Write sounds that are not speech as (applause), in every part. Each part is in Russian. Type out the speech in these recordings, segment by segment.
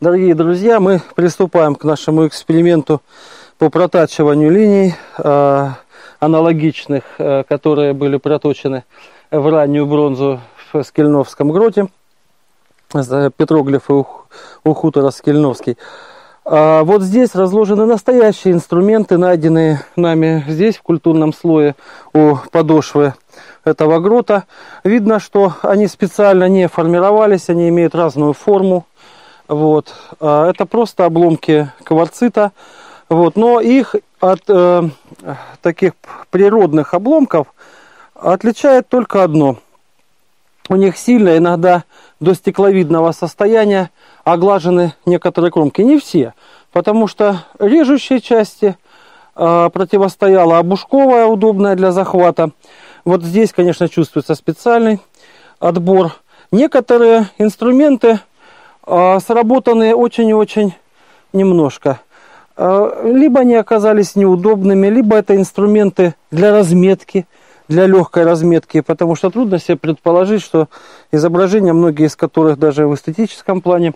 Дорогие друзья, мы приступаем к нашему эксперименту по протачиванию линий, э, аналогичных, э, которые были проточены в раннюю бронзу в Скельновском гроте. Петроглифы у хутора Скельновский. А вот здесь разложены настоящие инструменты, найденные нами здесь, в культурном слое у подошвы этого грота. Видно, что они специально не формировались, они имеют разную форму. Вот. А это просто обломки кварцита. Вот. Но их от э, таких природных обломков отличает только одно. У них сильно, иногда до стекловидного состояния оглажены некоторые кромки. Не все, потому что режущие части э, противостояла обушковая, удобная для захвата. Вот здесь, конечно, чувствуется специальный отбор. Некоторые инструменты э, сработаны очень и очень немножко. Э, либо они оказались неудобными, либо это инструменты для разметки, для легкой разметки, потому что трудно себе предположить, что изображения, многие из которых даже в эстетическом плане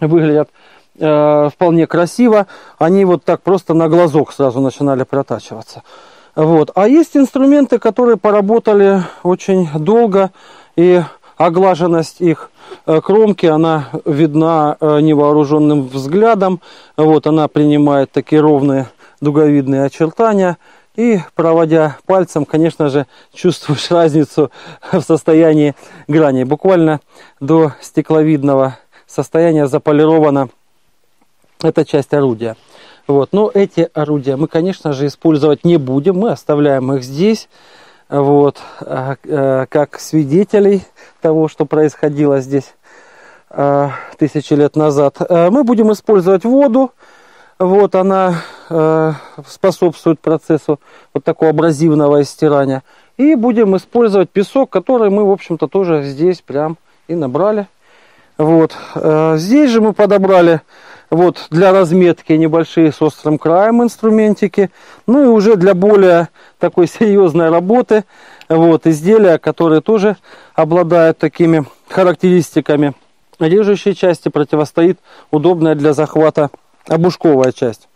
выглядят э, вполне красиво, они вот так просто на глазок сразу начинали протачиваться. Вот. А есть инструменты, которые поработали очень долго, и оглаженность их э, кромки, она видна э, невооруженным взглядом. Вот она принимает такие ровные дуговидные очертания. И проводя пальцем, конечно же, чувствуешь (laughs) разницу в состоянии грани. Буквально до стекловидного состояния заполирована эта часть орудия. Вот. Но эти орудия мы, конечно же, использовать не будем. Мы оставляем их здесь, вот, а, а, как свидетелей того, что происходило здесь а, тысячи лет назад. Мы будем использовать воду. Вот она способствует процессу вот такого абразивного истирания. И будем использовать песок, который мы, в общем-то, тоже здесь прям и набрали. Вот. Здесь же мы подобрали вот для разметки небольшие с острым краем инструментики. Ну и уже для более такой (laughs) серьезной работы вот изделия, которые тоже обладают такими характеристиками. Режущей части противостоит удобная для захвата обушковая часть.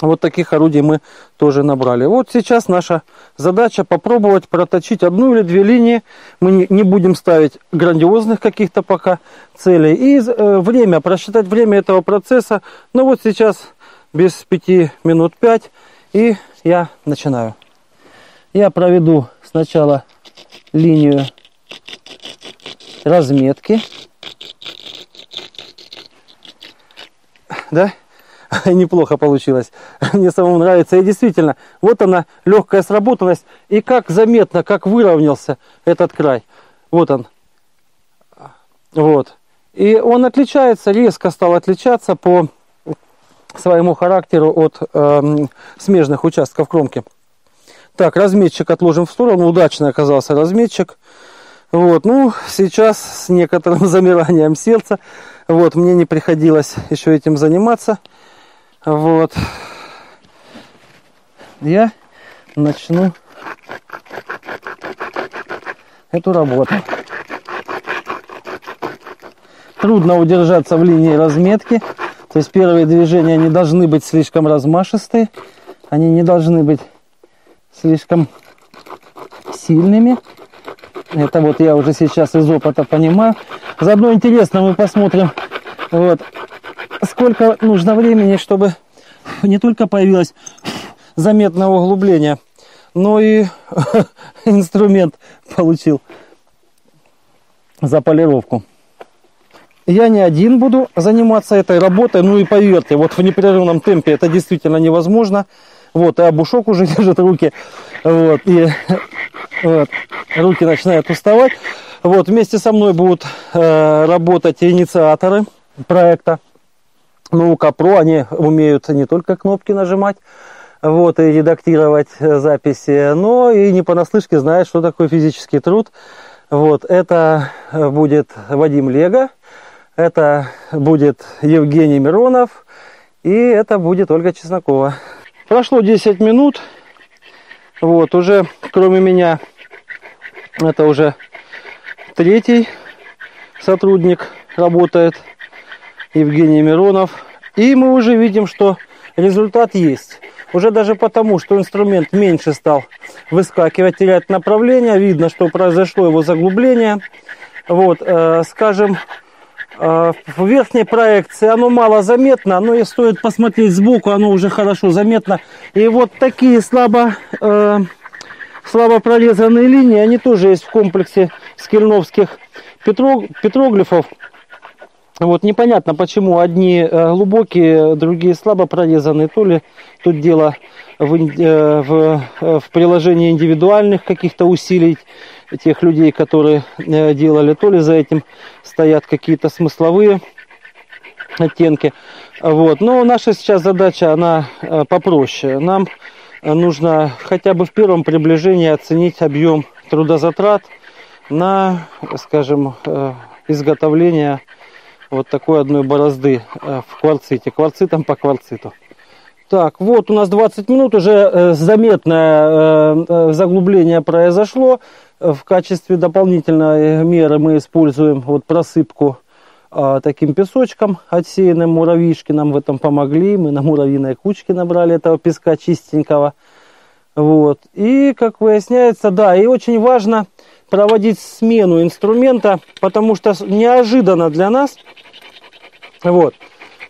Вот таких орудий мы тоже набрали. Вот сейчас наша задача попробовать проточить одну или две линии. Мы не будем ставить грандиозных каких-то пока целей. И э, время, просчитать время этого процесса. Ну вот сейчас без 5 минут 5. И я начинаю. Я проведу сначала линию разметки. Да? (laughs) неплохо получилось. (laughs) Мне самому нравится. И действительно, вот она, легкая сработанность. И как заметно, как выровнялся этот край. Вот он. Вот. И он отличается, резко стал отличаться по своему характеру от э, смежных участков кромки. Так, разметчик отложим в сторону. Удачно оказался разметчик. Вот, ну, сейчас с некоторым (laughs) замиранием сердца. Вот, мне не приходилось еще этим заниматься. Вот. Я начну эту работу. Трудно удержаться в линии разметки. То есть первые движения не должны быть слишком размашистые. Они не должны быть слишком сильными. Это вот я уже сейчас из опыта понимаю. Заодно интересно мы посмотрим вот, сколько нужно времени, чтобы не только появилось заметное углубление, но и (laughs) инструмент получил за полировку. Я не один буду заниматься этой работой, ну и поверьте, вот в непрерывном темпе это действительно невозможно. Вот, и обушок уже (laughs) держит руки, вот, и вот, руки начинают уставать. Вот, вместе со мной будут э, работать инициаторы проекта. Ну, Капро, они умеют не только кнопки нажимать, вот, и редактировать э, записи, но и не понаслышке знают, что такое физический труд. Вот, это э, будет Вадим Лего, это будет Евгений Миронов, и это будет Ольга Чеснокова. Прошло 10 минут, вот, уже кроме меня, это уже третий сотрудник работает Евгений Миронов. И мы уже видим, что результат есть. Уже даже потому, что инструмент меньше стал выскакивать, терять направление. Видно, что произошло его заглубление. Вот, э, скажем, э, в верхней проекции оно мало заметно, но и стоит посмотреть сбоку, оно уже хорошо заметно. И вот такие слабо, э, слабо прорезанные линии, они тоже есть в комплексе скельновских петроглифов. Вот непонятно, почему одни э, глубокие, другие слабо прорезанные. То ли тут дело в, э, в, э, в приложении индивидуальных каких-то усилий тех людей, которые делали, то ли за этим стоят какие-то смысловые оттенки. Вот. Но наша сейчас задача, она попроще. Нам нужно хотя бы в первом приближении оценить объем трудозатрат на, скажем, изготовление вот такой одной борозды э, в кварците, кварцитом по кварциту. Так, вот у нас 20 минут, уже э, заметное э, заглубление произошло. В качестве дополнительной меры мы используем вот просыпку таким песочком, отсеянным муравьишки нам в этом помогли. Мы на муравьиной кучке набрали этого песка чистенького. Вот. И, как выясняется, да, и очень важно проводить смену инструмента, потому что неожиданно для нас вот.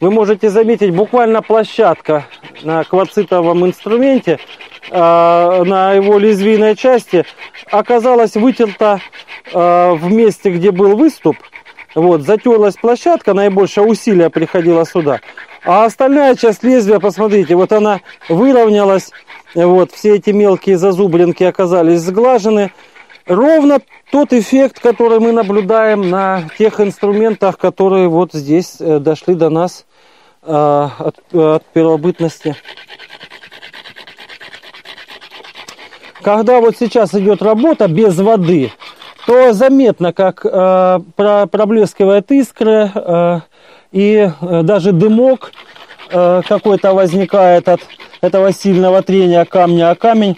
Вы можете заметить, буквально площадка на кварцитовом инструменте, э, на его лезвийной части, оказалась вытерта э, в месте, где был выступ. Вот, затерлась площадка, наибольшее усилие приходило сюда. А остальная часть лезвия, посмотрите, вот она выровнялась, вот, все эти мелкие зазубринки оказались сглажены. Ровно тот эффект, который мы наблюдаем на тех инструментах, которые вот здесь э, дошли до нас э, от, от первобытности. Когда вот сейчас идет работа без воды, то заметно, как э, проблескивает искры э, и э, даже дымок э, какой-то возникает от этого сильного трения камня о камень.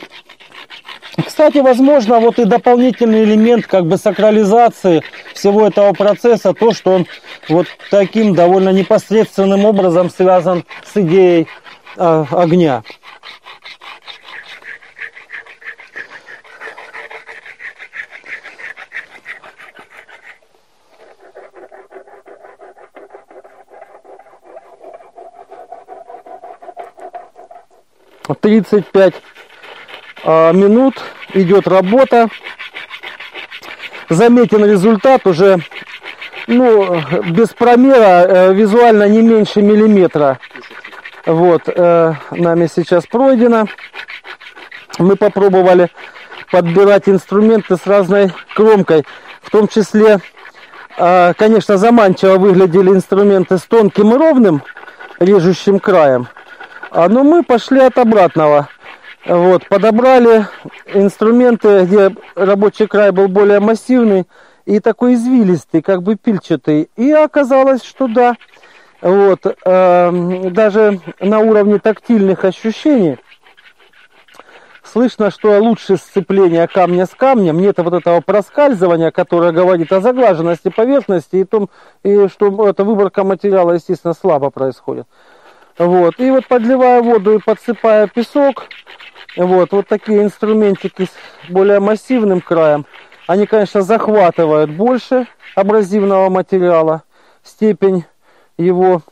Кстати, возможно, вот и дополнительный элемент как бы сакрализации всего этого процесса, то, что он вот таким довольно непосредственным образом связан с идеей э, огня. Тридцать пять минут идет работа. Заметен результат уже, ну, без промера, э, визуально не меньше миллиметра. Вот, э, нами сейчас пройдено. Мы попробовали подбирать инструменты с разной кромкой. В том числе, э, конечно, заманчиво выглядели инструменты с тонким и ровным режущим краем. А, но мы пошли от обратного. Вот, подобрали инструменты, где рабочий край был более массивный и такой извилистый, как бы пильчатый. И оказалось, что да, вот, э, даже на уровне тактильных ощущений слышно, что лучше сцепление камня с камнем, нет вот этого проскальзывания, которое говорит о заглаженности поверхности и том, и что эта выборка материала, естественно, слабо происходит. Вот. И вот подливая воду и подсыпая песок, вот, вот такие инструментики с более массивным краем, они, конечно, захватывают больше абразивного материала, степень его,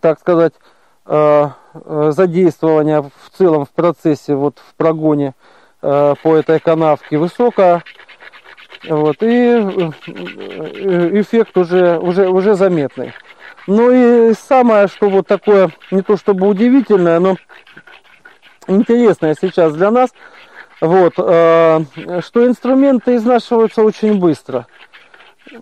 так сказать, э, э, задействования в целом в процессе, вот в прогоне э, по этой канавке высокая. Вот, и эффект уже, уже, уже заметный. Ну и самое, что вот такое, не то чтобы удивительное, но интересное сейчас для нас, вот, э, что инструменты изнашиваются очень быстро.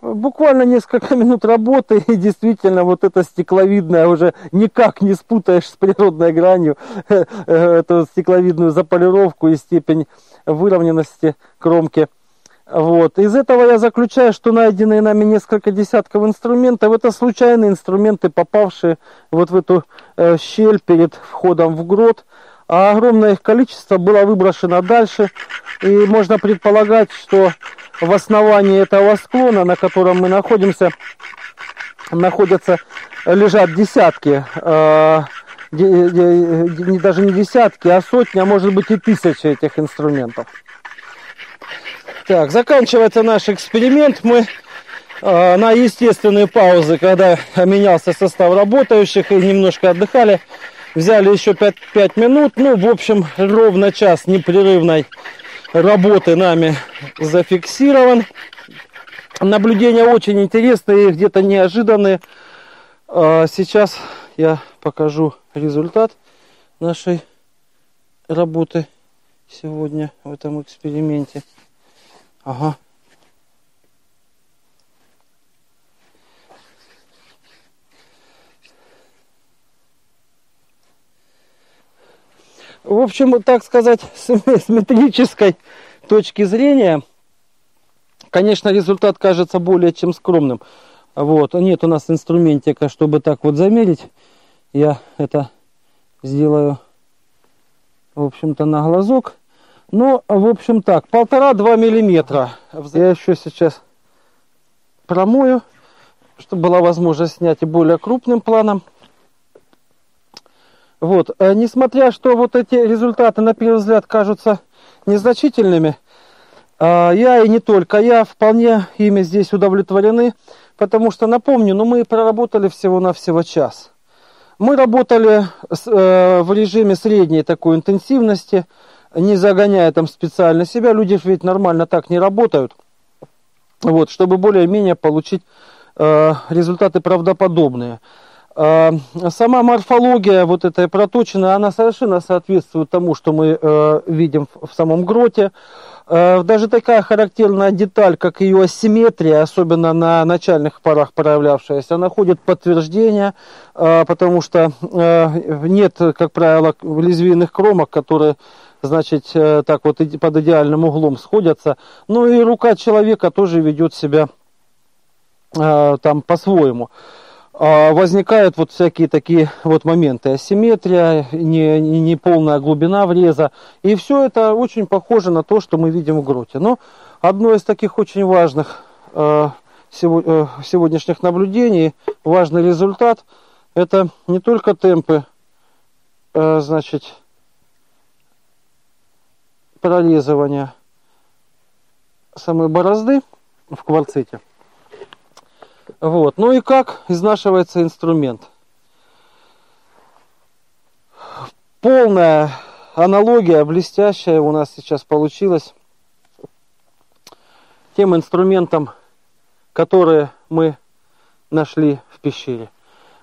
Буквально несколько (laughs) минут работы, и действительно вот это стекловидное уже никак не спутаешь с природной гранью, (laughs) э, эту стекловидную заполировку и степень выровненности кромки – вот. Из этого я заключаю, что найденные нами несколько десятков инструментов, это случайные инструменты, попавшие вот в эту э, щель перед входом в грот. А огромное их количество было выброшено дальше. И можно предполагать, что в основании этого склона, на котором мы находимся, находятся, лежат десятки, э, даже не десятки, а сотни, а может быть и тысячи этих инструментов. Так, заканчивается наш эксперимент. Мы э, на естественные паузы, когда менялся состав работающих и немножко отдыхали, взяли еще 5, 5 минут. Ну, в общем, ровно час непрерывной работы нами зафиксирован. Наблюдения очень интересные, где-то неожиданные. А, сейчас я покажу результат нашей работы сегодня в этом эксперименте. Ага. В общем, так сказать, с метрической точки зрения, конечно, результат кажется более чем скромным. Вот, нет у нас инструментика, чтобы так вот замерить. Я это сделаю, в общем-то, на глазок. Ну, в общем так, полтора-два миллиметра. Я еще сейчас промою, чтобы была возможность снять и более крупным планом. Вот, э, несмотря что вот эти результаты на первый взгляд кажутся незначительными, э, я и не только я вполне ими здесь удовлетворены, потому что, напомню, ну мы проработали всего-навсего час. Мы работали э, в режиме средней такой интенсивности – не загоняя там специально себя, люди ведь нормально так не работают, вот, чтобы более-менее получить э, результаты правдоподобные. Э, сама морфология вот этой проточины, она совершенно соответствует тому, что мы э, видим в, самом гроте. Э, даже такая характерная деталь, как ее асимметрия, особенно на начальных порах проявлявшаяся, находит подтверждение, потому что нет, как правило, лезвийных кромок, которые значит, так вот под идеальным углом сходятся. Ну и рука человека тоже ведет себя там по-своему. Э, возникают вот всякие такие вот моменты. Асимметрия, не, не полная глубина вреза. И все это очень похоже на то, что мы видим в гроте. Но одно из таких очень важных э, сегодняшних наблюдений, важный результат, это не только темпы, э, значит, прорезывания самой борозды в кварците. Вот. Ну и как изнашивается инструмент. Полная аналогия, блестящая у нас сейчас получилась тем инструментом, которые мы нашли в пещере.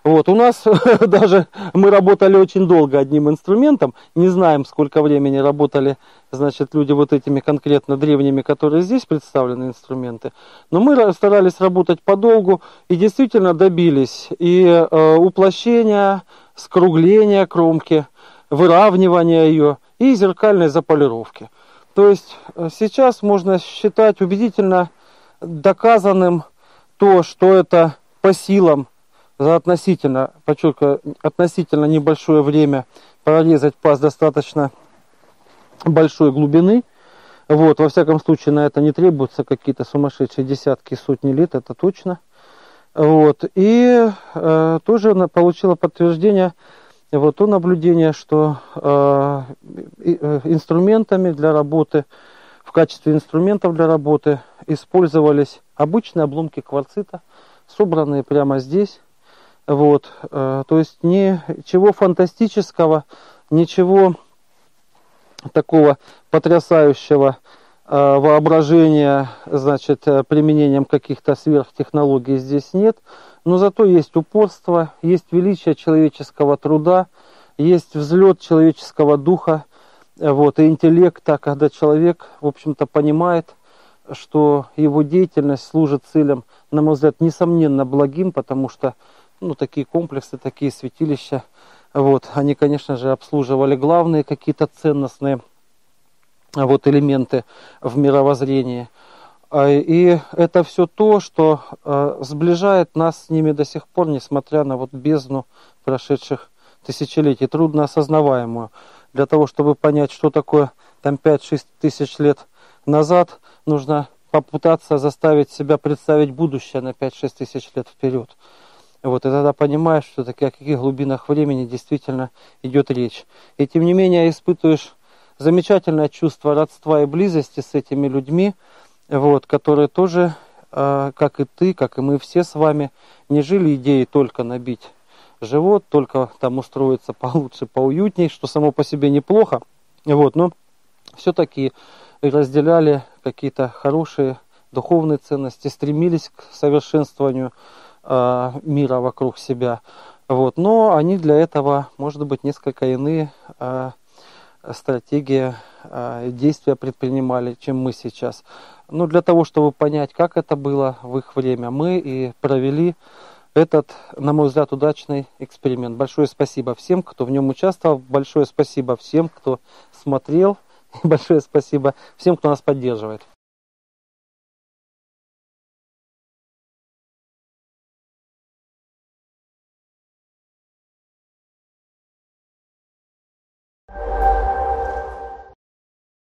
Вот, у нас (laughs) даже мы работали очень долго одним инструментом, не знаем, сколько времени работали, значит, люди вот этими конкретно древними, которые здесь представлены инструменты. Но мы старались работать подолгу и действительно добились и э, уплощения, скругления кромки, выравнивания ее и зеркальной заполировки. То есть э, сейчас можно считать убедительно доказанным то, что это по силам за относительно, подчеркиваю, относительно небольшое время прорезать паз достаточно большой глубины. Вот, во всяком случае, на это не требуются какие-то сумасшедшие десятки, сотни лет, это точно. Вот, и э, тоже она получила подтверждение вот то наблюдение, что э, э, инструментами для работы, в качестве инструментов для работы использовались обычные обломки кварцита, собранные прямо здесь, вот, э, то есть ничего фантастического, ничего такого потрясающего э, воображения, значит, э, применением каких-то сверхтехнологий здесь нет. Но зато есть упорство, есть величие человеческого труда, есть взлет человеческого духа, вот, и интеллекта, когда человек, в общем-то, понимает, что его деятельность служит целям, на мой взгляд, несомненно благим, потому что ну, такие комплексы, такие святилища. Вот, они, конечно же, обслуживали главные какие-то ценностные вот, элементы в мировоззрении. А, и это все то, что э, сближает нас с ними до сих пор, несмотря на вот бездну прошедших тысячелетий, трудно осознаваемую. Для того, чтобы понять, что такое там 5-6 тысяч лет назад, нужно попытаться заставить себя представить будущее на 5-6 тысяч лет вперед. Вот, и тогда понимаешь, что таки о каких глубинах времени действительно идет речь. И тем не менее испытываешь замечательное чувство родства и близости с этими людьми, вот, которые тоже, э, как и ты, как и мы все с вами, не жили идеей только набить живот, только там устроиться получше, поуютней, что само по себе неплохо. Вот, но все-таки разделяли какие-то хорошие духовные ценности, стремились к совершенствованию э, мира вокруг себя. Вот. Но они для этого, может быть, несколько иные э, стратегии э, действия предпринимали, чем мы сейчас. Ну, для того, чтобы понять, как это было в их время, мы и провели этот, на мой взгляд, удачный эксперимент. Большое спасибо всем, кто в нем участвовал. Большое спасибо всем, кто смотрел. (laughs) И большое спасибо всем, кто нас поддерживает.